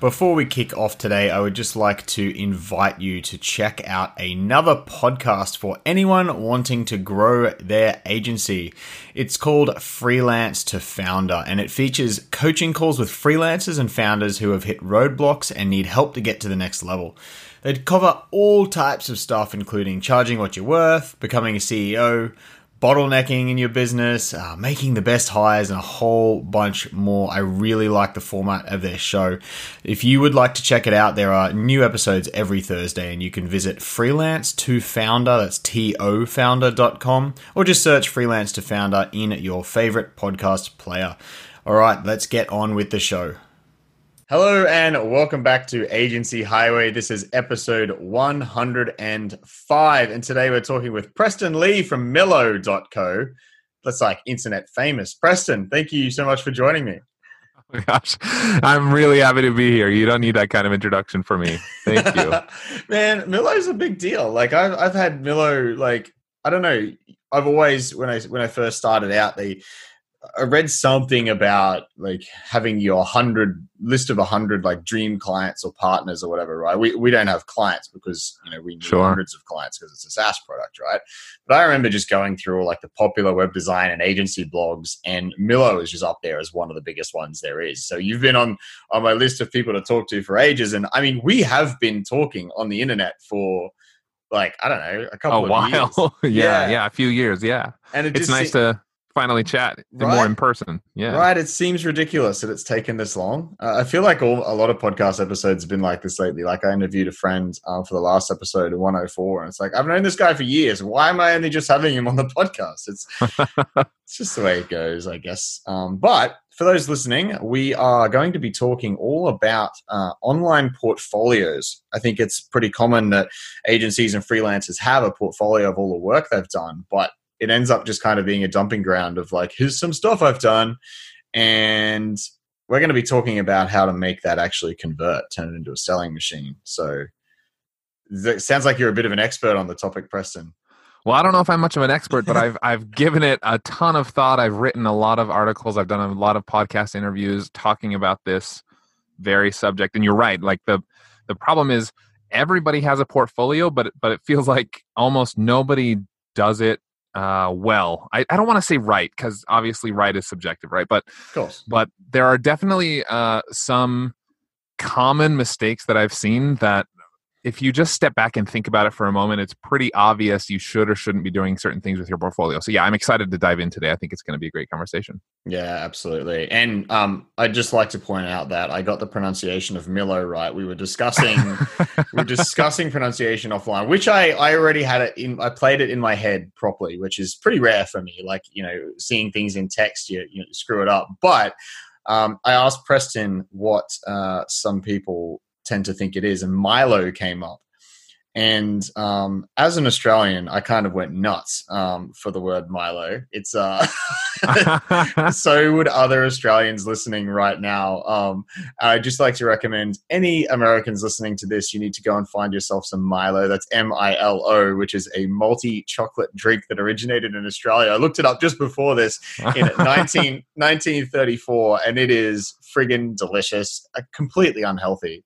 Before we kick off today, I would just like to invite you to check out another podcast for anyone wanting to grow their agency. It's called Freelance to Founder, and it features coaching calls with freelancers and founders who have hit roadblocks and need help to get to the next level. They'd cover all types of stuff, including charging what you're worth, becoming a CEO, bottlenecking in your business, uh, making the best hires, and a whole bunch more. I really like the format of their show. If you would like to check it out, there are new episodes every Thursday, and you can visit freelance to founder, that's to founder.com, or just search freelance to founder in your favorite podcast player. All right, let's get on with the show. Hello and welcome back to Agency Highway. This is episode 105. And today we're talking with Preston Lee from Millo.co. That's like internet famous. Preston, thank you so much for joining me. Oh gosh. I'm really happy to be here. You don't need that kind of introduction for me. Thank you. Man, Millo's a big deal. Like I've I've had Millo like I don't know. I've always when I when I first started out, they I read something about like having your hundred list of a hundred like dream clients or partners or whatever, right? We we don't have clients because you know we need Sure. hundreds of clients because it's a SaaS product, right? But I remember just going through like the popular web design and agency blogs, and Millo is just up there as one of the biggest ones there is. So you've been on on my list of people to talk to for ages, and I mean we have been talking on the internet for like I don't know a couple A of while. years. yeah, Yeah. yeah, a few years. Yeah. and it It's just nice se- to finally chat more in person. Yeah. Right, it seems ridiculous that it's taken this long. Uh, I feel like all, a lot of podcast episodes have been like this lately. Like I interviewed a friend uh, for the last episode of 104, and it's like I've known this guy for years. Why am I only just having him on the podcast? It's it's just the way it goes, I guess. Um, but for those listening, we are going to be talking all about uh, online portfolios. I think it's pretty common that agencies and freelancers have a portfolio of all the work they've done, but it ends up just kind of being a dumping ground of like, here's some stuff I've done. And we're going to be talking about how to make that actually convert, turn it into a selling machine. So it sounds like you're a bit of an expert on the topic, Preston. Well, I don't know if I'm much of an expert, but I've I've given it a ton of thought. I've written a lot of articles. I've done a lot of podcast interviews talking about this very subject. And you're right. Like the the problem is everybody has a portfolio, but but it feels like almost nobody does it uh, well. I, I don't want to say right because obviously right is subjective, right? But Of course. but there are definitely uh, some common mistakes that I've seen that if you just step back and think about it for a moment, it's pretty obvious you should or shouldn't be doing certain things with your portfolio. So yeah, I'm excited to dive in today. I think it's going to be a great conversation. Yeah, absolutely. And um, I'd just like to point out that I got the pronunciation of Millo right. We were discussing we were discussing pronunciation offline, which I, I already had it in I played it in my head properly, which is pretty rare for me. Like, you know, seeing things in text, you, you screw it up. But um, I asked Preston what uh, some people tend to think it is, and Milo came up. And um, as an Australian, I kind of went nuts um, for the word Milo. It's uh, so would other Australians listening right now. Um, I'd just like to recommend any Americans listening to this, you need to go and find yourself some Milo. That's M I L O, which is a multi chocolate drink that originated in Australia. I looked it up just before this in 19, 1934, and it is friggin' delicious, uh, completely unhealthy.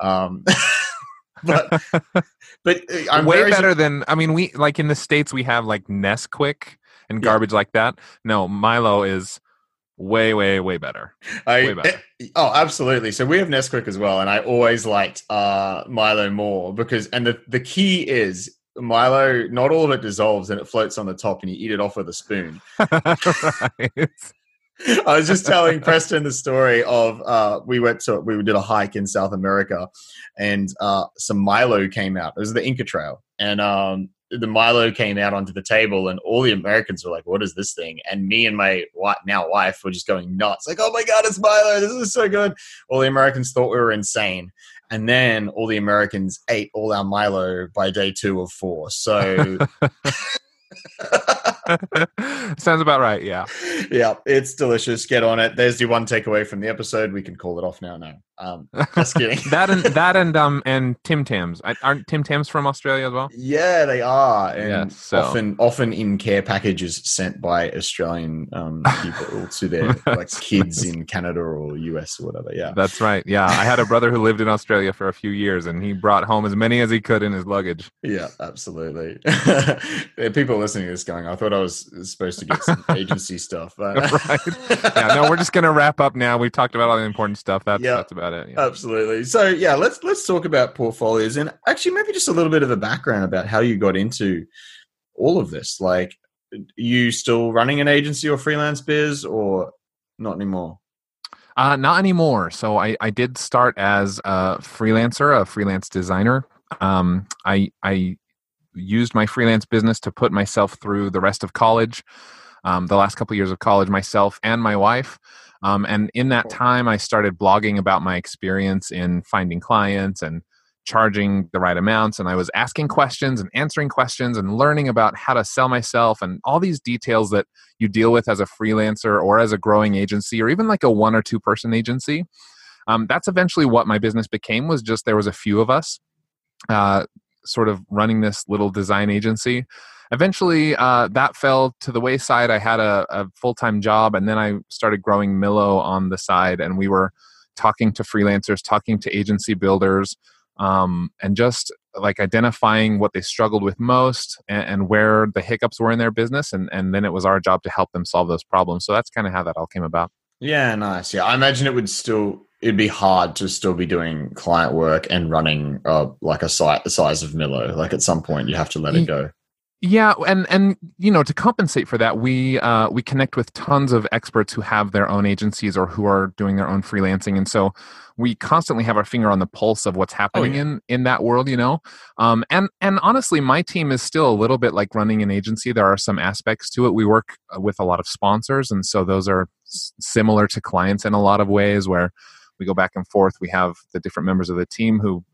Um, but but uh, I'm way very better than I mean we like in the states we have like Nesquik and Yeah. garbage like that. No, Milo is way way way better. I, Way better. oh, absolutely. So we have Nesquik as well, and I always liked uh, Milo more because, and the the key is Milo. Not all of it dissolves, and it floats on the top, and you eat it off with a spoon. right. I was just telling Preston the story of uh, we went to we did a hike in South America, and uh, some Milo came out. It was the Inca Trail, and um, the Milo came out onto the table, and all the Americans were like, "What is this thing?" And me and my now wife were just going nuts, like, "Oh my god, it's Milo! This is so good!" All the Americans thought we were insane, and then all the Americans ate all our Milo by day two of four. So. Sounds about right. Yeah. Yeah, it's delicious. Get on it. There's the one takeaway from the episode. We can call it off now. No, um, just kidding. that and that and um and Tim Tams. Aren't Tim Tams from Australia as well? Yeah, they are, and Yes, so- often often in care packages sent by Australian um, people to their like kids in Canada or US or whatever. Yeah, That's right. Yeah, I had a brother who lived in Australia for a few years, and he brought home as many as he could in his luggage. yeah, absolutely. People listening to this going, I thought I was supposed to get some agency stuff, Right. Yeah, no, we're just gonna wrap up now. We've talked about all the important stuff. That's Yeah. that's about it. Yeah. Absolutely. So yeah, let's let's talk about portfolios and actually maybe just a little bit of a background about how you got into all of this. Like, you still running an agency or freelance biz or not anymore? Uh, not anymore. So I, I did start as a freelancer, a freelance designer. Um, I I used my freelance business to put myself through the rest of college, um, the last couple years of college, myself and my wife. Um, and in that time, I started blogging about my experience in finding clients and charging the right amounts. And I was asking questions and answering questions and learning about how to sell myself and all these details that you deal with as a freelancer or as a growing agency or even like a one or two person agency. Um, that's eventually what my business became. Was just there was a few of us, uh, sort of running this little design agency. Eventually, uh, that fell to the wayside. I had a, a full time job, and then I started growing Millo on the side, and we were talking to freelancers, talking to agency builders, um, and just like identifying what they struggled with most and, and where the hiccups were in their business, and and then it was our job to help them solve those problems. So that's kind of how that all came about. Yeah, nice. Yeah, I imagine it would still it'd be hard to still be doing client work and running uh, like a site the size of Millo. Like at some point, you have to let it go. Yeah, and and you know to compensate for that, we uh, we connect with tons of experts who have their own agencies or who are doing their own freelancing, and so we constantly have our finger on the pulse of what's happening yeah. in in that world. You know, um, and and honestly, my team is still a little bit like running an agency. There are some aspects to it. We work uh, with a lot of sponsors, and so those are s- similar to clients in a lot of ways, where we go back and forth. We have the different members of the team who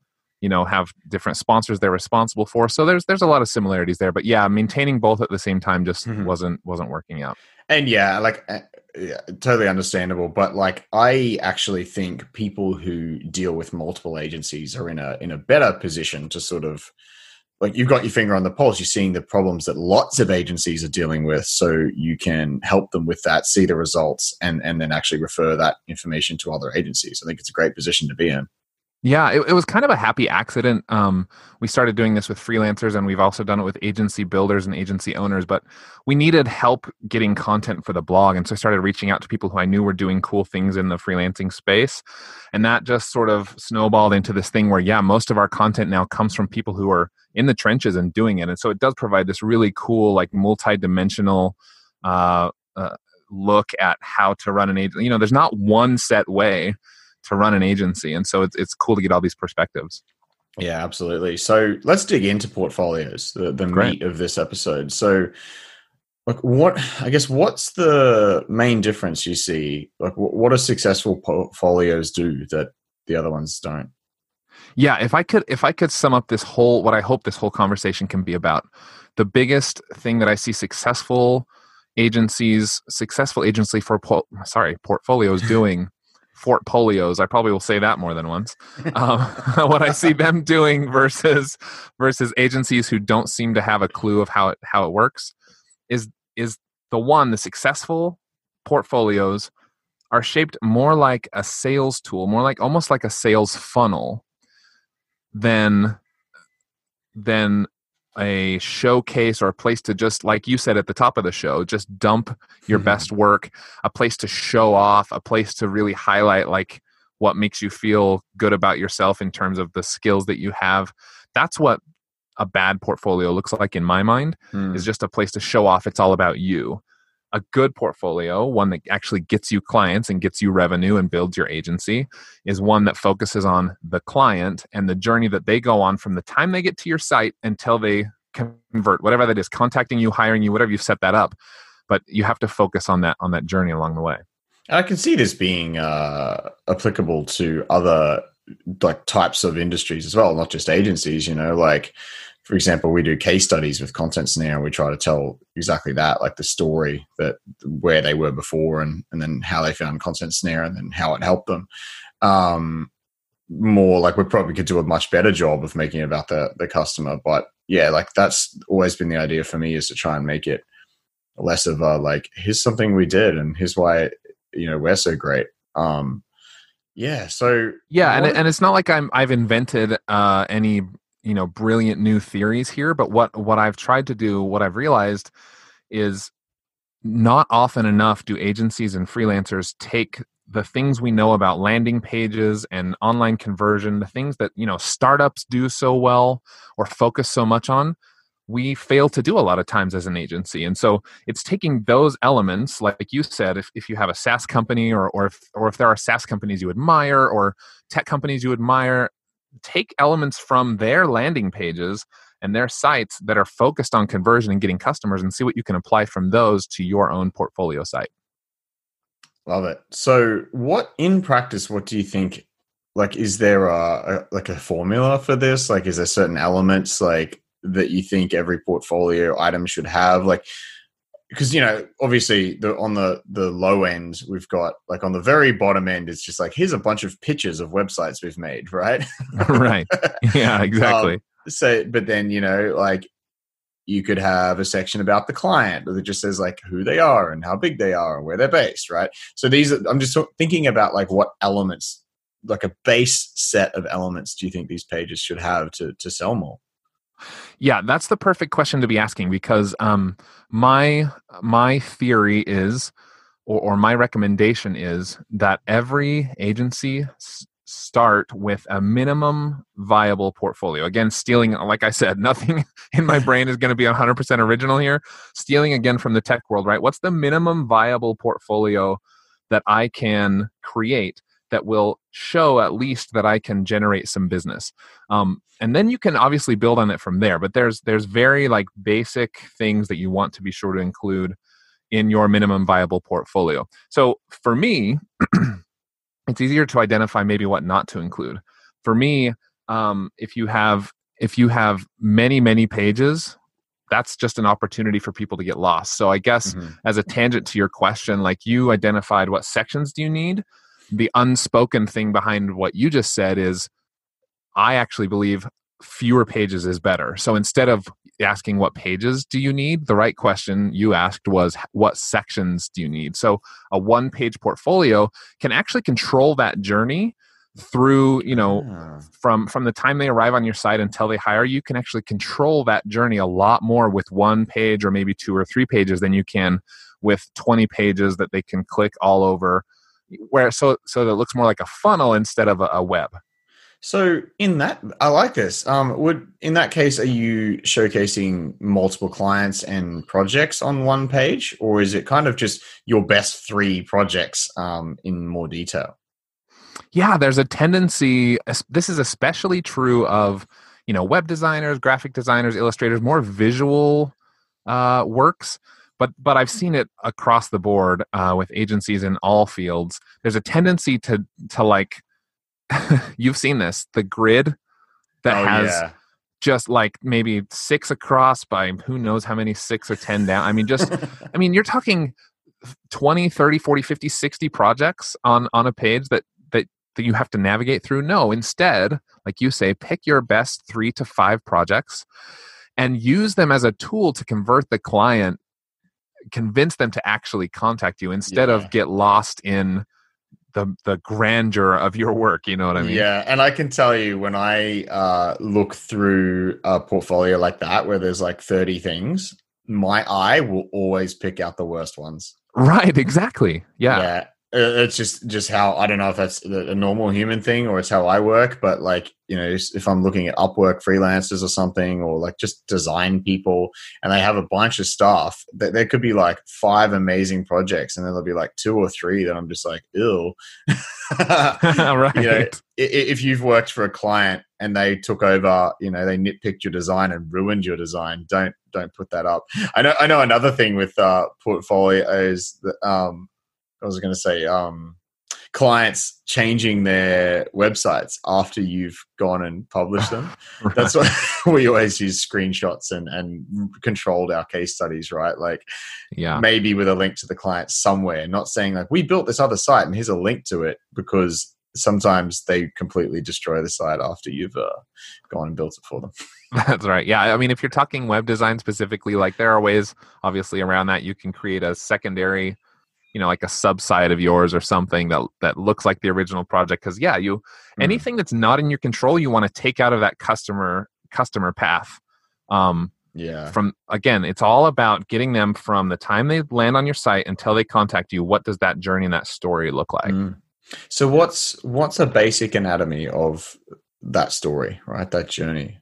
you know have different sponsors they're responsible for so there's there's a lot of similarities there but yeah maintaining both at the same time just Mhm. wasn't wasn't working out And yeah, like uh, yeah, totally understandable. But like, I actually think people who deal with multiple agencies are in a in a better position to sort of like you've got your finger on the pulse. You're seeing the problems that lots of agencies are dealing with, so you can help them with that, see the results, and and then actually refer that information to other agencies. I think it's a great position to be in. Yeah it, it was kind of a happy accident um, we started doing this with freelancers and we've also done it with agency builders and agency owners but we needed help getting content for the blog and so i started reaching out to people who i knew were doing cool things in the freelancing space and that just sort of snowballed into this thing where yeah most of our content now comes from people who are in the trenches and doing it and so it does provide this really cool like multi-dimensional uh, uh, look at how to run an agency you know there's not one set way to run an agency and so it's, it's cool to get all these perspectives Yeah, absolutely. So let's dig into portfolios, the, the Great. meat of this episode. So, like, what I guess what's the main difference you see? Like, what do successful portfolios do that the other ones don't? yeah if i could if i could sum up this whole what i hope this whole conversation can be about the biggest thing that i see successful agencies successful agency for sorry portfolios doing portfolios i probably will say that more than once. Um, what i see them doing versus versus agencies who don't seem to have a clue of how it how it works is is the one the successful portfolios are shaped more like a sales tool more like almost like a sales funnel than than a showcase or a place to just like you said at the top of the show just dump your Mhm. best work a place to show off a place to really highlight like what makes you feel good about yourself in terms of the skills that you have that's what a bad portfolio looks like in my mind Hmm. is just a place to show off it's all about you a good portfolio one that actually gets you clients and gets you revenue and builds your agency is one that focuses on the client and the journey that they go on from the time they get to your site until they convert whatever that is contacting you hiring you whatever you've set that up but you have to focus on that on that journey along the way I can see this being uh, applicable to other like types of industries as well, not just agencies. You know, like for example, we do case studies with Content Snare, and we try to tell exactly that, like the story that where they were before, and and then how they found Content Snare, and then how it helped them. Um, more like we probably could do a much better job of making it about the the customer, but yeah, like that's always been the idea for me is to try and make it less of a like here's something we did and here's why you know we're so great. Um, yeah, so yeah, and and it's not like I'm I've invented uh, any you know brilliant new theories here but what what i've tried to do what i've realized is not often enough do agencies and freelancers take the things we know about landing pages and online conversion the things that you know startups do so well or focus so much on we fail to do a lot of times as an agency. And so it's taking those elements like you said if, if you have a saas company or, or if or if there are saas companies you admire or tech companies you admire take elements from their landing pages and their sites that are focused on conversion and getting customers and see what you can apply from those to your own portfolio site. Love it. So, what in practice, what do you think? Like, is there a, a like a formula for this? Like, is there certain elements like that you think every portfolio item should have? Like, because you know obviously the on the the low end we've got like on the very bottom end it's just like here's a bunch of pictures of websites we've made right? Right. Yeah exactly. um, so but then you know like you could have a section about the client that just says like who they are and how big they are and where they're based right? So these are, i'm just thinking about like what elements like a base set of elements do you think these pages should have to to sell more yeah, that's the perfect question to be asking because um, my my theory is, or, or my recommendation is that every agency s- start with a minimum viable portfolio. Again, stealing, like I said, nothing in my brain is going to be 100% original here. Stealing again from the tech world, right? What's the minimum viable portfolio that I can create that will show at least that I can generate some business. Um, and then you can obviously build on it from there. But there's there's very like basic things that you want to be sure to include in your minimum viable portfolio. So for me, it's easier to identify maybe what not to include. For me, um, if you have if you have many many pages that's just an opportunity for people to get lost. So I guess mm-hmm. as a tangent to your question, like you identified what sections do you need? The unspoken thing behind what you just said is I actually believe fewer pages is better. So instead of asking what pages do you need, the right question you asked was what sections do you need? So a one page portfolio can actually control that journey through you know yeah. from from the time they arrive on your site until they hire you can actually control that journey a lot more with one page or maybe two or three pages than you can with 20 pages that they can click all over where so so that it looks more like a funnel instead of a, a web. So in that, I like this. Um, would in that case, are you showcasing multiple clients and projects on one page, or is it kind of just your best three projects um, in more detail? Yeah, there's a tendency. This is especially true of you know web designers, graphic designers, illustrators, more visual uh, works but but I've seen it across the board uh, with agencies in all fields. There's a tendency to to like you've seen this the grid that oh, has yeah. just like maybe six across by who knows how many six or ten down. I mean, just I mean, you're talking 20 30 40 50 60 projects on on a page that that that you have to navigate through no instead like you say pick your best 3 to 5 projects and use them as a tool to convert the client convince them to actually contact you instead yeah. of get lost in the the grandeur of your work you know what i mean? Yeah and i can tell you when i uh, look through a portfolio like that where there's like 30 things my eye will always pick out the worst ones. Right exactly yeah. Yeah it's just just how I don't know if that's a normal human thing or it's how I work, but like you know, if I'm looking at Upwork freelancers or something, or like just design people, and they have a bunch of stuff, that there could be like five amazing projects, and then there'll be like two or three that I'm just like, ill. right. You know, if you've worked for a client and they took over, you know, they nitpicked your design and ruined your design, don't don't put that up. I know I know another thing with uh, portfolios that um, I was going to say, um, clients changing their websites after you've gone and published them. right. That's why we always use screenshots and, and controlled our case studies, right? Like, yeah, maybe with a link to the client somewhere, not saying like we built this other site and here's a link to it because sometimes they completely destroy the site after you've uh, gone and built it for them. That's right. Yeah. I mean, if you're talking web design specifically, like there are ways obviously around that. You can create a secondary you know like a subsite of yours or something that that looks like the original project because yeah you mm. anything that's not in your control you want to take out of that customer customer path um yeah from again it's all about getting them from the time they land on your site until they contact you what does that journey and that story look like mm. so what's what's a basic anatomy of that story right that journey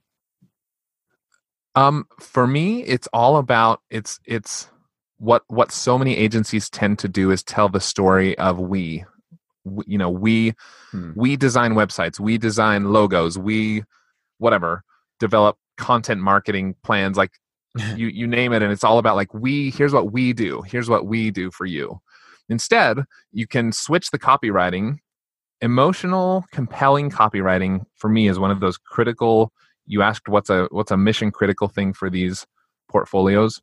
um for me it's all about it's it's what what so many agencies tend to do is tell the story of we, we you know we hmm. we design websites we design logos we whatever develop content marketing plans like you you name it and it's all about like we here's what we do here's what we do for you. Instead you can switch the copywriting. Emotional compelling copywriting for me is one of those critical you asked what's a what's a mission critical thing for these portfolios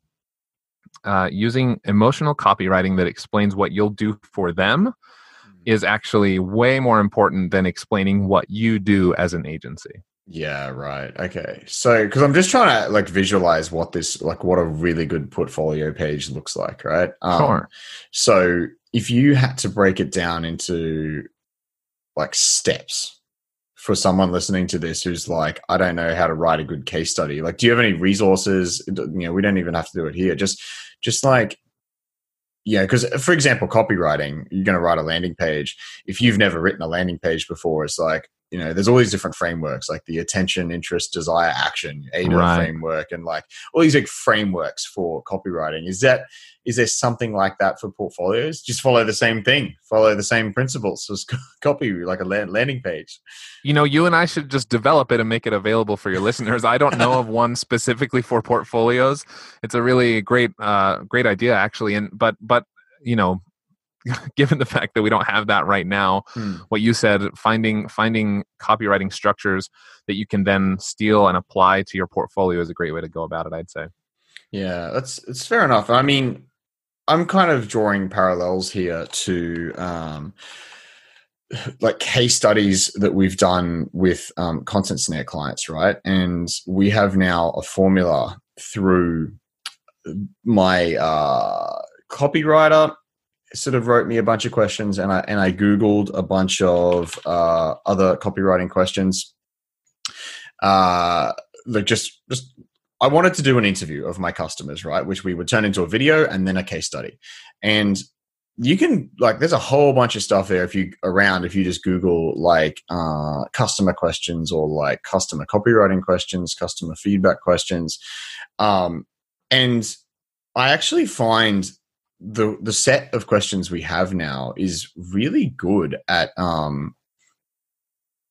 uh, using emotional copywriting that explains what you'll do for them mm-hmm. is actually way more important than explaining what you do as an agency. Yeah, right. Okay. So, because I'm just trying to like visualize what this, like, what a really good portfolio page looks like, right? Um, sure. So, if you had to break it down into like steps, for someone listening to this who's like, I don't know how to write a good case study? Like, do you have any resources? You know, we don't even have to do it here. Just, just like, yeah, because uh, for example, copywriting, you're going to write a landing page. If you've never written a landing page before, it's like, you know, there's all these different frameworks like the attention, interest, desire, action, AIDA right. framework, and like all these big frameworks for copywriting. Is that is there something like that for portfolios? Just follow the same thing, follow the same principles as copy, like a landing page. You know, you and I should just develop it and make it available for your listeners. I don't know of one specifically for portfolios. It's a really great, uh, great idea actually. And but but you know given the fact that we don't have that right now hmm. what you said finding finding copywriting structures that you can then steal and apply to your portfolio is a great way to go about it i'd say. Yeah that's it's fair enough. I mean i'm kind of drawing parallels here to um like case studies that we've done with um, content snare clients right? And we have now a formula through my uh copywriter sort of wrote me a bunch of questions and I and I googled a bunch of uh, other copywriting questions. Uh, like just just I wanted to do an interview of my customers, right, which we would turn into a video and then a case study. And you can like there's a whole bunch of stuff there if you around if you just google like uh, customer questions or like customer copywriting questions customer feedback questions um, and i actually find the the set of questions we have now is really good at um,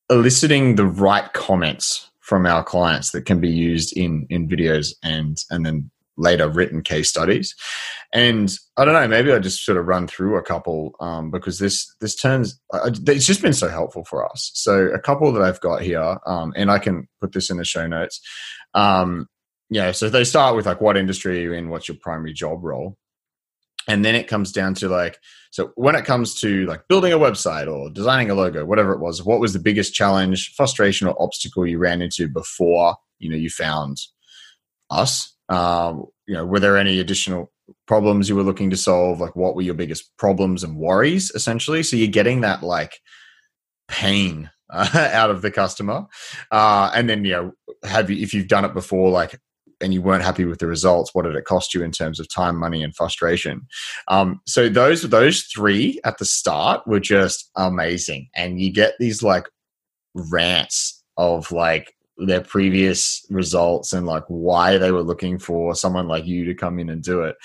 eliciting the right comments from our clients that can be used in in videos and and then later written case studies. And i don't know maybe i just sort of run through a couple um, because this this turns it's just been so helpful for us. So a couple that i've got here um, and i can put this in the show notes um, yeah so they start with like what industry are you in? What's your primary job role and then it comes down to like so when it comes to like building a website or designing a logo whatever it was what was the biggest challenge frustration or obstacle you ran into before you know you found us? Um, you know were there any additional problems you were looking to solve? Like what were your biggest problems and worries essentially? So you're getting that like pain uh, out of the customer. Uh, and then you know have you if you've done it before like and you weren't happy with the results, what did it cost you in terms of time, money, and frustration? Um, so those those three at the start were just amazing, and you get these like rants of like their previous results and like why they were looking for someone like you to come in and do it.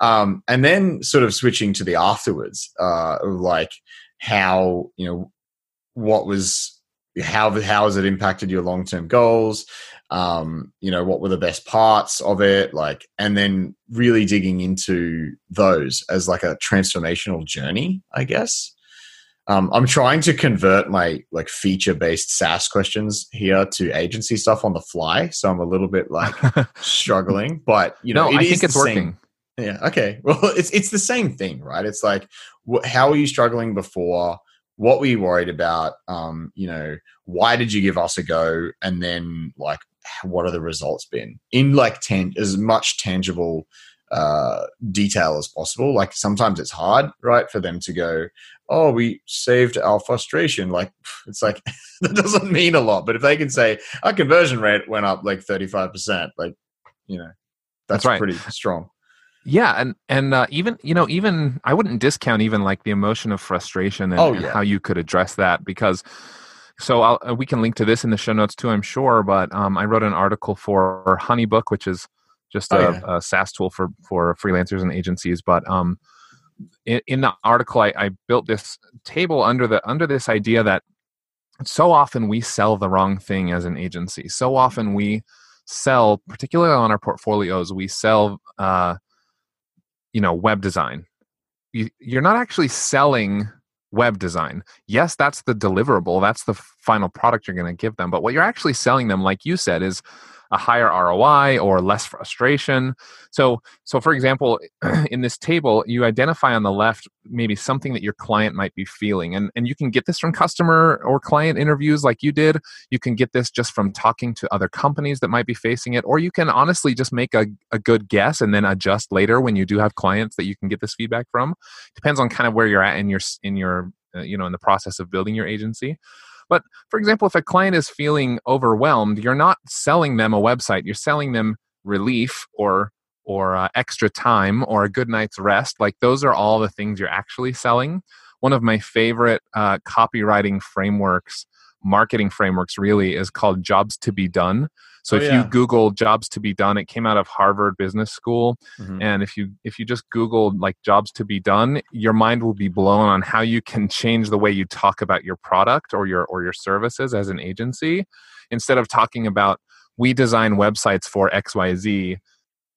Um, and then sort of switching to the afterwards uh, like how you know what was how how has it impacted your long term goals um, you know, what were the best parts of it, like, and then really digging into those as like a transformational journey, I guess. um, I'm trying to convert my like feature based SaaS questions here to agency stuff on the fly, so I'm a little bit like struggling. But you know, no, I think it's working. Same. Yeah. Okay. Well, it's it's the same thing, right? It's like, wh- how were you struggling before? What were you worried about? Um, you know, why did you give us a go? And then like, what are the results been in like ten as much tangible uh, detail as possible. Like sometimes it's hard, right, for them to go, "Oh, we saved our frustration." Like it's like that doesn't mean a lot, but if they can say our conversion rate went up like thirty five percent, like you know, that's, that's right. pretty strong. Yeah, and and uh, even you know even I wouldn't discount even like the emotion of frustration and, oh, yeah. and how you could address that because. So I'll, uh, we can link to this in the show notes too, I'm sure. But um, I wrote an article for HoneyBook, which is just oh, a, yeah. a, SaaS tool for for freelancers and agencies. But um, in, in the article, I, I built this table under the under this idea that so often we sell the wrong thing as an agency. So often we sell, particularly on our portfolios, we sell, uh, you know, web design. You, you're not actually selling web design. Yes, that's the deliverable. That's the final product you're going to give them. But what you're actually selling them, like you said, is a higher ROI or less frustration. So, so for example, in this table, you identify on the left maybe something that your client might be feeling, and and you can get this from customer or client interviews like you did. You can get this just from talking to other companies that might be facing it, or you can honestly just make a, a good guess and then adjust later when you do have clients that you can get this feedback from. Depends on kind of where you're at in your in your uh, you know in the process of building your agency but for example, if a client is feeling overwhelmed, you're not selling them a website, you're selling them relief or or uh, extra time or a good night's rest. Like those are all the things you're actually selling. One of my favorite uh, copywriting frameworks, marketing frameworks, really is called Jobs to Be Done. So oh, if yeah. you Google jobs to be done, it came out of Harvard Business School. Mm-hmm. And if you if you just Google like jobs to be done, your mind will be blown on how you can change the way you talk about your product or your or your services as an agency. Instead of talking about we design websites for XYZ,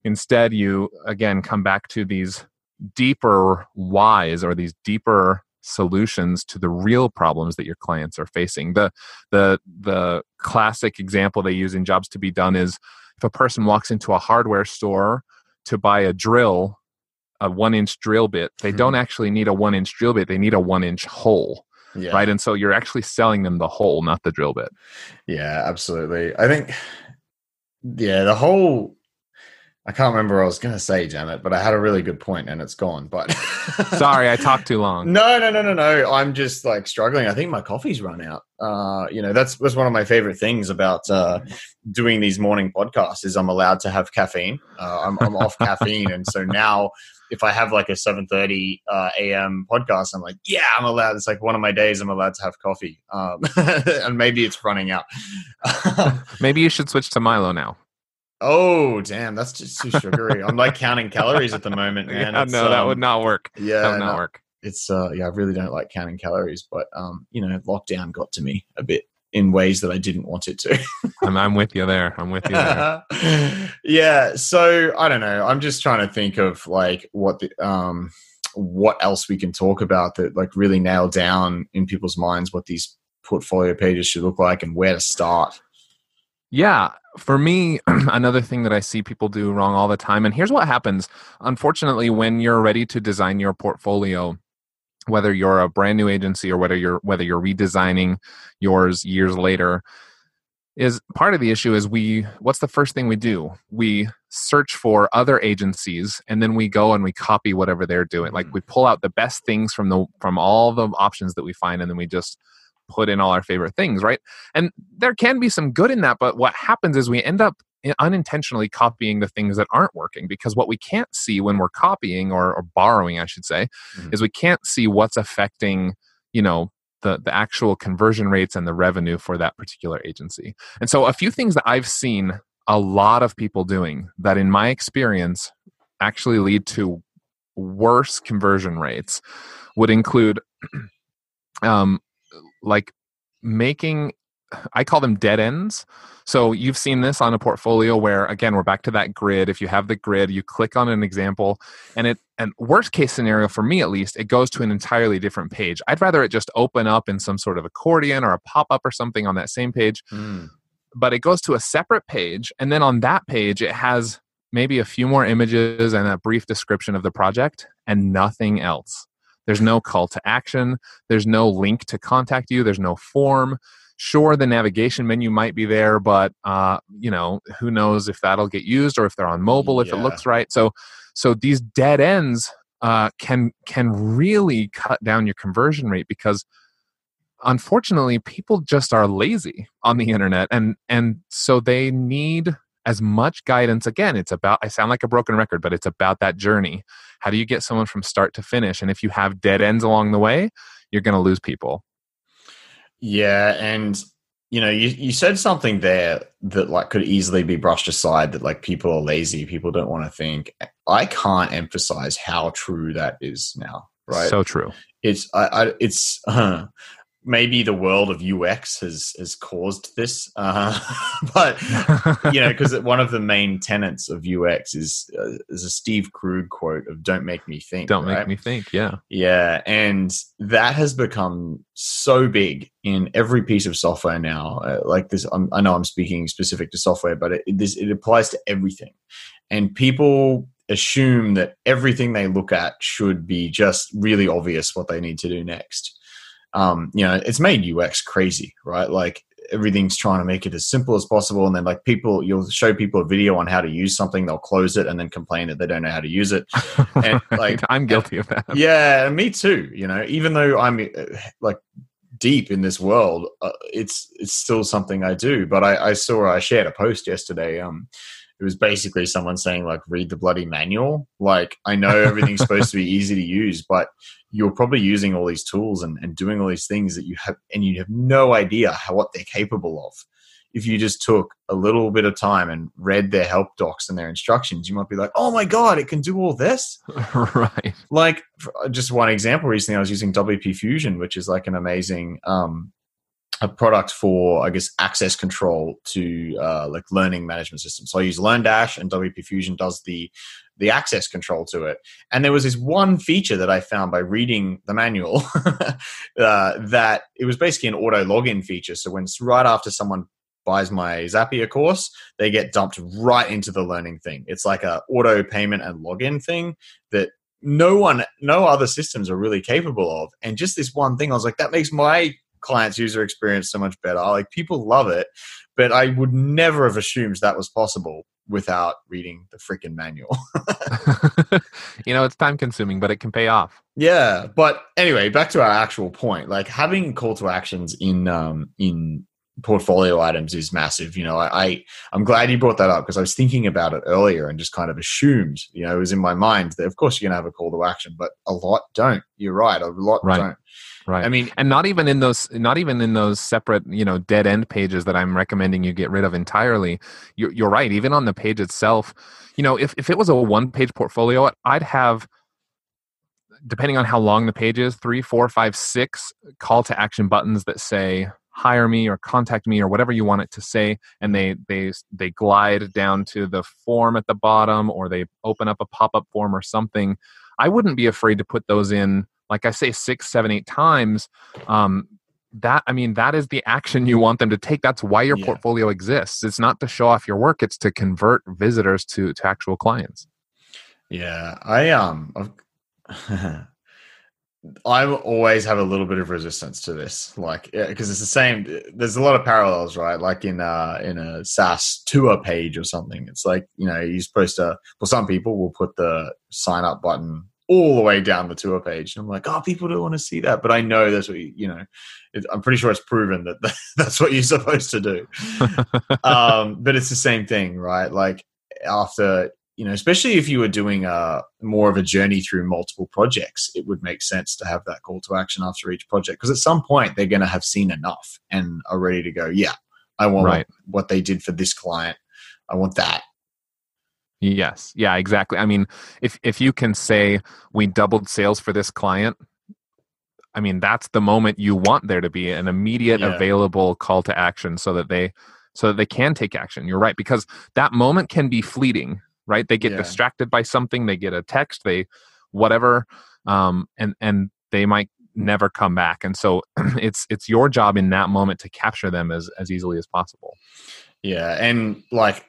instead you again come back to these deeper whys or these deeper solutions to the real problems that your clients are facing. The the the classic example they use in jobs to be done is if a person walks into a hardware store to buy a drill, a one inch drill bit, they don't mm-hmm. actually need a one inch drill bit, they need a one inch hole. Yeah. Right. And so you're actually selling them the hole, not the drill bit. Yeah, absolutely. I think yeah, the whole I can't remember what I was going to say, damn it, but I had a really good point and it's gone. But sorry, I talked too long. No, no, no, no, no. I'm just like struggling. I think my coffee's run out. Uh, you know, that's that's one of my favorite things about uh, doing these morning podcasts is I'm allowed to have caffeine. Uh, I'm, I'm off caffeine, and so now if I have like a 7:30 uh, a.m. podcast, I'm like, yeah, I'm allowed. It's like one of my days I'm allowed to have coffee, um, and maybe it's running out. maybe you should switch to Milo now. Oh damn, that's just too sugary. I'm like counting calories at the moment, man. Yeah, no, um, that would um, not work. Yeah, that would not no, work. It's uh, yeah, I really don't like counting calories, but um, you know, lockdown got to me a bit in ways that I didn't want it to. I'm, I'm with you there. I'm with you there. yeah. So I don't know. I'm just trying to think of like what the um what else we can talk about that like really nail down in people's minds what these portfolio pages should look like and where to start. Yeah, for me, another thing that I see people do wrong all the time, and here's what happens. Unfortunately, when you're ready to design your portfolio, whether you're a brand new agency or whether you're whether you're redesigning yours years later, is part of the issue is we what's the first thing we do? We search for other agencies and then we go and we copy whatever they're doing. Like mm. we pull out the best things from the from all the options that we find and then we just put in all our favorite things, right? And there can be some good in that, but what happens is we end up unintentionally copying the things that aren't working because what we can't see when we're copying or, or borrowing, I should say, mm-hmm. is we can't see what's affecting, you know, the, the actual conversion rates and the revenue for that particular agency. And so, a few things that I've seen a lot of people doing that, in my experience, actually lead to worse conversion rates would include um, like making I call them dead ends. So you've seen this on a portfolio where again we're back to that grid. If you have the grid, you click on an example and it and worst case scenario for me at least, it goes to an entirely different page. I'd rather it just open up in some sort of accordion or a pop-up or something on that same page. Mm. But it goes to a separate page and then on that page it has maybe a few more images and a brief description of the project and nothing else. There's no call to action, there's no link to contact you, there's no form. Sure the navigation menu might be there but uh, you know who knows if that'll get used or if they're on mobile if it looks right. So so these dead ends uh, can can really cut down your conversion rate because unfortunately people just are lazy on the internet and and so they need as much guidance again it's about i sound like a broken record but it's about that journey. How do you get someone from start to finish? And if you have dead ends along the way you're going to lose people. Yeah, and you know, you, you said something there that like could easily be brushed aside that like people are lazy, people don't want to think. I can't emphasize how true that is now, right? so true. It's I, I it's uh, maybe the world of UX has has caused this, uh, but you know, because one of the main tenets of UX is uh, is a Steve Krug quote of "Don't make me think." don't right? make me think yeah Yeah, and that has become so big in every piece of software now. Uh, like this, I'm, I know I'm speaking specific to software, but it, it, this, it applies to everything. And people assume that everything they look at should be just really obvious what they need to do next. Um, you know, it's made UX crazy, right? Like everything's trying to make it as simple as possible, and then like people, you'll show people a video on how to use something, they'll close it and then complain that they don't know how to use it. And, like- i'm guilty of that yeah me too you know even though i'm uh, like deep in this world uh, it's it's still something i do but i i saw i shared a post yesterday um it was basically someone saying like read the bloody manual. Like i know everything's supposed to be easy to use but you're probably using all these tools and, and doing all these things that you have and you have no idea how what they're capable of. If you just took a little bit of time and read their help docs and their instructions you might be like oh my god it can do all this. Right. Like uh, just one example recently i was using wp fusion which is like an amazing um a product for i guess access control to uh, like learning management systems. So i use learndash and wp fusion does the the access control to it. And there was this one feature that i found by reading the manual uh, that it was basically an auto login feature. So when right after someone buys my zapier course they get dumped right into the learning thing. It's like a auto payment and login thing that no one no other systems are really capable of. And just this one thing i was like that makes my client's user experience so much better. Like people love it but i would never have assumed that was possible without reading the freaking manual. You know it's time consuming but it can pay off. Yeah but anyway back to our actual point. Like having call to actions in um in portfolio items is massive you know i, I i'm glad you brought that up because i was thinking about it earlier and just kind of assumed you know it was in my mind that of course you're going to have a call to action but a lot don't. You're right a lot Right. don't. Right. I mean and not even in those not even in those separate you know dead end pages that i'm recommending you get rid of entirely. You're, you're right even on the page itself you know if, if it was a one page portfolio i'd have depending on how long the page is three four five six call to action buttons that say hire me or contact me or whatever you want it to say and they they they glide down to the form at the bottom or they open up a pop-up form or something i wouldn't be afraid to put those in like i say six seven eight times. Um, that i mean that is the action you want them to take. That's why your Yeah. portfolio exists. It's not to show off your work it's to convert visitors to to actual clients. Yeah, I um, I always have a little bit of resistance to this, like because it's the same. There's a lot of parallels, right? Like in uh in a SaaS tour page or something. It's like you know you're supposed to. Well, some people will put the sign up button all the way down the tour page, and I'm like, oh, people don't want to see that, but I know that's what you, you know. It, I'm pretty sure it's proven that that's what you're supposed to do um, but it's the same thing, right? Like after you know, especially if you were doing a more of a journey through multiple projects, it would make sense to have that call to action after each project because at some point they're going to have seen enough and are ready to go. Yeah, I want Right. what, what they did for this client. I want that. Yes. Yeah, exactly. I mean, if if you can say we doubled sales for this client, I mean, that's the moment you want there to be an immediate Yeah. available call to action so that they so that they can take action. You're right because that moment can be fleeting, right? They get Yeah. distracted by something, they get a text, they whatever um and and they might never come back. And so it's it's your job in that moment to capture them as as easily as possible. Yeah, and like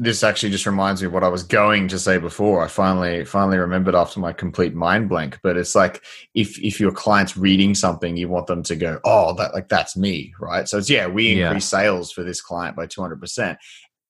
this actually just reminds me of what I was going to say before. I finally finally remembered after my complete mind blank. But it's like if if your client's reading something, you want them to go, "Oh, that like that's me," right? So it's yeah, we Yeah. increase sales for this client by two hundred percent,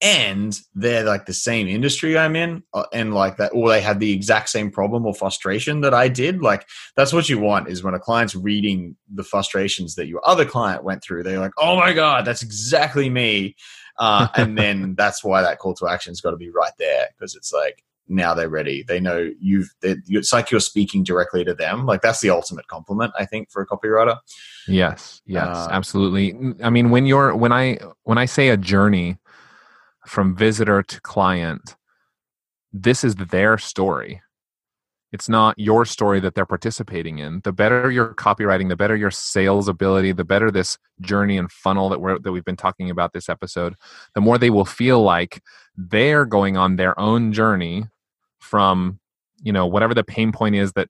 and they're like the same industry I'm in, uh, and like that, or they had the exact same problem or frustration that I did. Like that's what you want is when a client's reading the frustrations that your other client went through. They're like, "Oh my god, that's exactly me." uh, and then that's why that call to action's got to be right there because it's like now they're ready. They know you've. It's like you're speaking directly to them. Like that's the ultimate compliment, I think, for a copywriter. Yes, yes, Uh, absolutely. I mean, when you're when I when I say a journey from visitor to client, this is their story. It's not your story that they're participating in. The better your copywriting, the better your sales ability, the better this journey and funnel that we're that we've been talking about this episode, the more they will feel like they're going on their own journey from, you know, whatever the pain point is that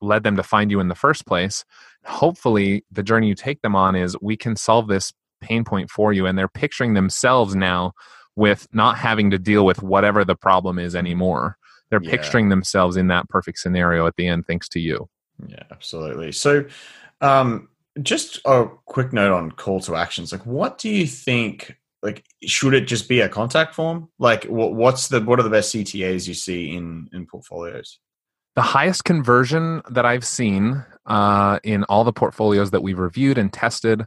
led them to find you in the first place hopefully the journey you take them on is we can solve this pain point for you and they're picturing themselves now with not having to deal with whatever the problem is anymore they're Yeah. picturing themselves in that perfect scenario at the end thanks to you Yeah, absolutely. So, um, just a quick note on call to actions. Like, what do you think? Like, should it just be a contact form? Like, what's the what are the best CTAs you see in in portfolios? the highest conversion that i've seen uh, in all the portfolios that we've reviewed and tested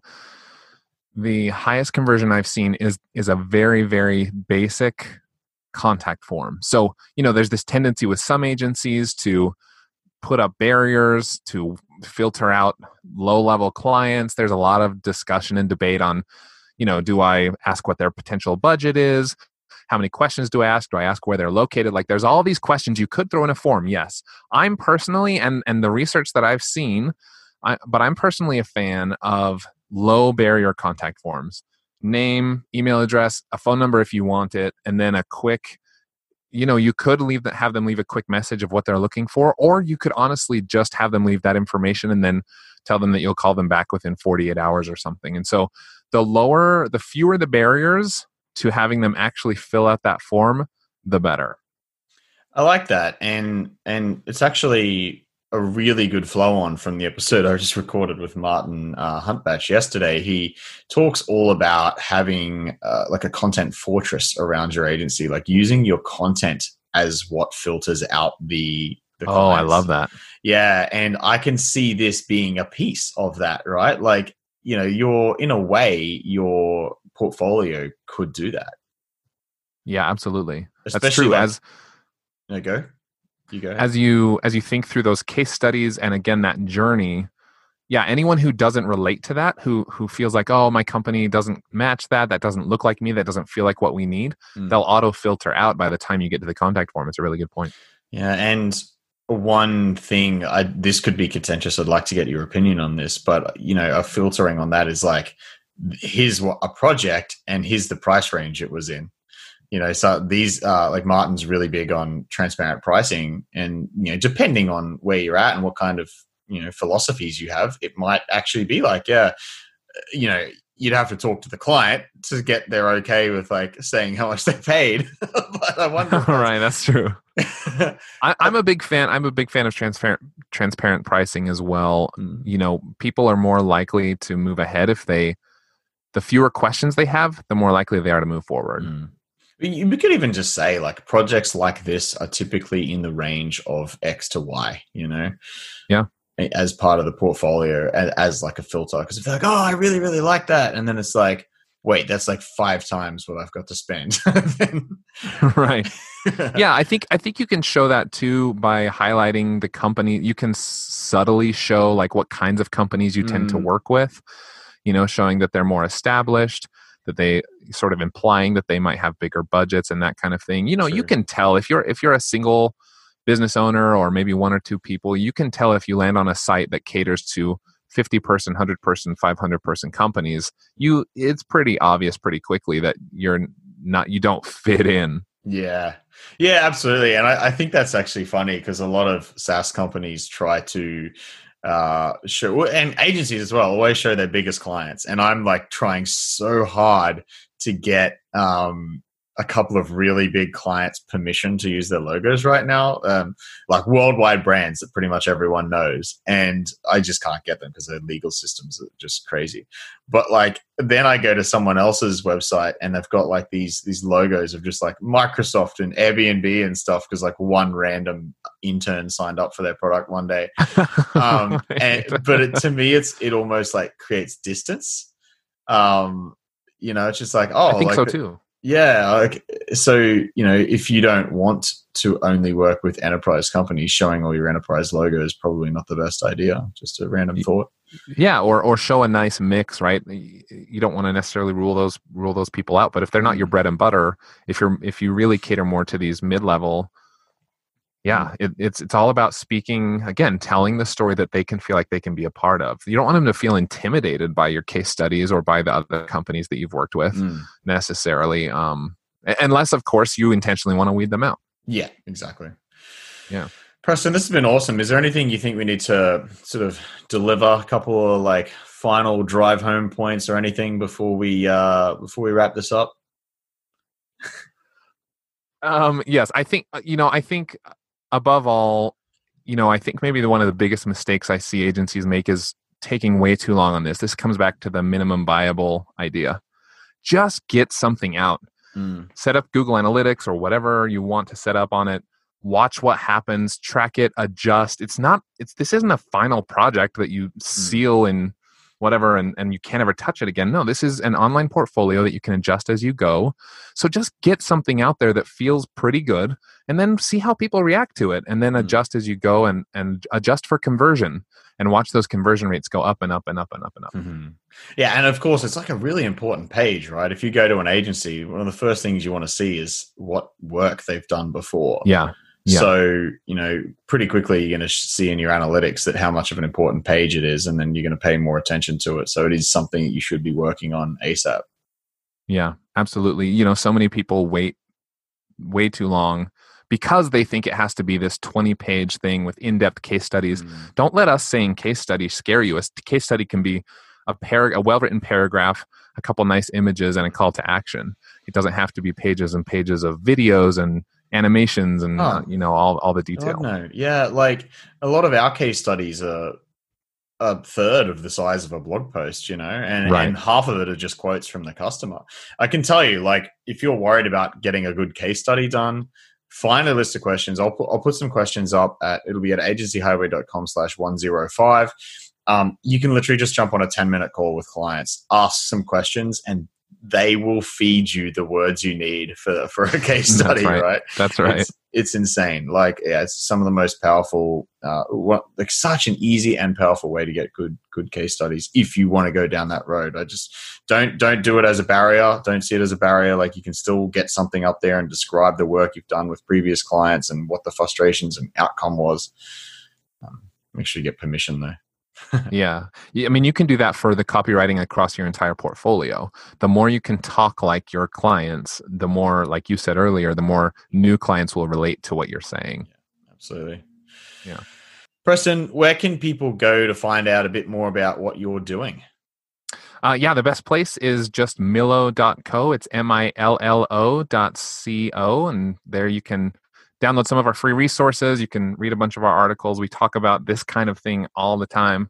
the highest conversion i've seen is is a very very basic contact form. So you know there's this tendency with some agencies to put up barriers to filter out low level clients. There's a lot of discussion and debate on you know do i ask what their potential budget is? How many questions do i ask? Do i ask where they're located? Like there's all these questions. You could throw in a form yes. I'm personally and and the research that i've seen I, but i'm personally a fan of low barrier contact forms. Name email address a phone number if you want it and then a quick you know you could leave that have them leave a quick message of what they're looking for or you could honestly just have them leave that information and then tell them that you'll call them back within 48 hours or something. And so the lower the fewer the barriers to having them actually fill out that form the better. I like that, and and it's actually a really good flow on from the episode I just recorded with Martin uh, Huntbach yesterday. He talks all about having uh, like a content fortress around your agency, like using your content as what filters out the. the oh i love that Yeah, and I can see this being a piece of that, right? Like you know, your in a way, your portfolio could do that. yeah absolutely that's Especially true like- as No, go. You go. ahead. as you as you think through those case studies and again that journey yeah anyone who doesn't relate to that who who feels like oh my company doesn't match that that doesn't look like me that doesn't feel like what we need Mm. they'll auto filter out by the time you get to the contact form it's a really good point Yeah, and one thing I this could be contentious. I'd like to get your opinion on this, but you know, a filtering on that is like here's what a project and here's the price range it was in. You know, so these uh, like Martin's really big on transparent pricing, and you know, depending on where you're at and what kind of you know philosophies you have, it might actually be like, yeah, you know, you'd have to talk to the client to get their okay with like saying how much they paid. but I wonder. all right that's true I, i'm a big fan i'm a big fan of transparent transparent pricing as well Mm. you know people are more likely to move ahead if they the fewer questions they have the more likely they are to move forward Mm. You we could even just say like projects like this are typically in the range of X to Y, you know? Yeah. As part of the portfolio, as, as like a filter. Because if they're like, oh, I really, really like that. And then it's like, wait, that's like five times what I've got to spend. Right yeah i think i think you can show that too by highlighting the company you can subtly show like what kinds of companies you tend to Mm. work with you know showing that they're more established that they sort of implying that they might have bigger budgets and that kind of thing. You know you can tell if you're if you're a single business owner or maybe one or two people you can tell if you land on a site that caters to 50 person 100 person 500 person companies. You it's pretty obvious pretty quickly that you're not you don't fit in. Yeah. Yeah absolutely and i, I think that's actually funny because a lot of saas companies try to uh show and agencies as well always show their biggest clients and i'm like trying so hard to get um a couple of really big clients permission to use their logos right now, um, like worldwide brands that pretty much everyone knows. And I just can't get them because their legal systems are just crazy. But like then I go to someone else's website and they've got like these these logos of just like Microsoft and Airbnb and stuff because like one random intern signed up for their product one day. Um, and but it, to me, it's it almost like creates distance. Um, you know, it's just like oh, I think like so too. yeah. Like, so, you know, if you don't want to only work with enterprise companies, showing all your enterprise logo is probably not the best idea. Just a random thought. Yeah, or or show a nice mix, right? You don't want to necessarily rule those rule those people out, but if they're not your bread and butter, if you're if you really cater more to these mid level, yeah, it, it's it's all about speaking again, telling the story that they can feel like they can be a part of. You don't want them to feel intimidated by your case studies or by the other companies that you've worked with Mm. necessarily, um, unless of course you intentionally want to weed them out. Yeah, exactly. Yeah. Preston, this has been awesome. Is there anything you think we need to sort of deliver a couple of like final drive home points or anything before we uh before we wrap this up? Um, yes, I think uh, you know. I think uh, above all, you know, I think maybe the one of the biggest mistakes I see agencies make is taking way too long on this. This comes back to the minimum viable idea. Just get something out. Mm. Set up Google Analytics or whatever you want to set up on it. Watch what happens. Track it. Adjust. It's not. It's this isn't a final project that you seal in whatever and, and you can't ever touch it again. No, this is an online portfolio that you can adjust as you go. So just get something out there that feels pretty good and then see how people react to it and then Mm. adjust as you go and, and adjust for conversion and watch those conversion rates go up and up and up and up and up. hmm Yeah, and of course, it's like a really important page, right? If you go to an agency, one of the first things you want to see is what work they've done before. Yeah. Yeah. So, you know, pretty quickly you're going to see in your analytics that how much of an important page it is, and then you're going to pay more attention to it. So it is something that you should be working on ASAP. Yeah, absolutely. You know, so many people wait way too long because they think it has to be this 20 page thing with in-depth case studies. Mm. Don't let us saying case study scare you. A case study can be a par- a well-written paragraph, a couple nice images and a call to action. It doesn't have to be pages and pages of videos and animations and Oh. uh, you know all all the detail. no. Yeah, like a lot of our case studies are a third of the size of a blog post, you know, and, Right. and half of it are just quotes from the customer. I can tell you, like, if you're worried about getting a good case study done, find a list of questions. I'll put, I'll put some questions up at, it'll be at agencyhighway.com slash 105. Um, you can literally just jump on a 10 minute call with clients, ask some questions, and they will feed you the words you need for, for a case That's study, right. right? That's right. It's, it's insane. Like, yeah, it's some of the most powerful, uh, what, like such an easy and powerful way to get good, good case studies. If you want to go down that road, I just don't, don't do it as a barrier. Don't see it as a barrier. Like you can still get something up there and describe the work you've done with previous clients and what the frustrations and outcome was. Um, make sure you get permission though. Yeah. I mean, you can do that for the copywriting across your entire portfolio. The more you can talk like your clients, the more, like you said earlier, the more new clients will relate to what you're saying. Yeah, Absolutely. Yeah. Preston, where can people go to find out a bit more about what you're doing? Uh, yeah, the best place is just millo.co. It's M I L L O dot C O. And there you can download some of our free resources. You can read a bunch of our articles. We talk about this kind of thing all the time.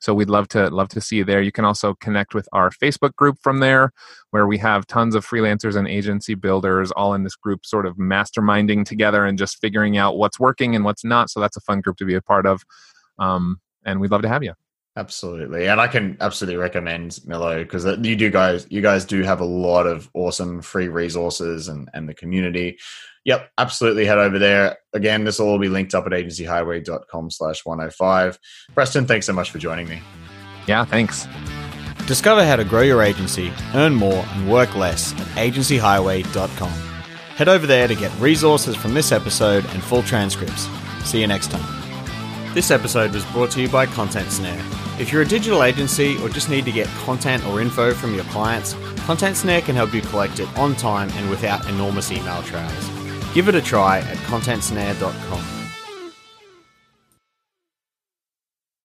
So we'd love to love to see you there. You can also connect with our Facebook group from there, where we have tons of freelancers and agency builders all in this group, sort of masterminding together and just figuring out what's working and what's not. So that's a fun group to be a part of. Um, and we'd love to have you. Absolutely, and I can absolutely recommend Millo because you do guys, you guys do have a lot of awesome free resources and and the community. Yep, absolutely. Head over there. Again, this will all be linked up at agencyhighway.com slash 105. Preston, thanks so much for joining me. Yeah, thanks. Discover how to grow your agency, earn more, and work less at agencyhighway.com. Head over there to get resources from this episode and full transcripts. See you next time. This episode was brought to you by Content Snare. If you're a digital agency or just need to get content or info from your clients, Content Snare can help you collect it on time and without enormous email trails. Give it a try at contentsnare.com.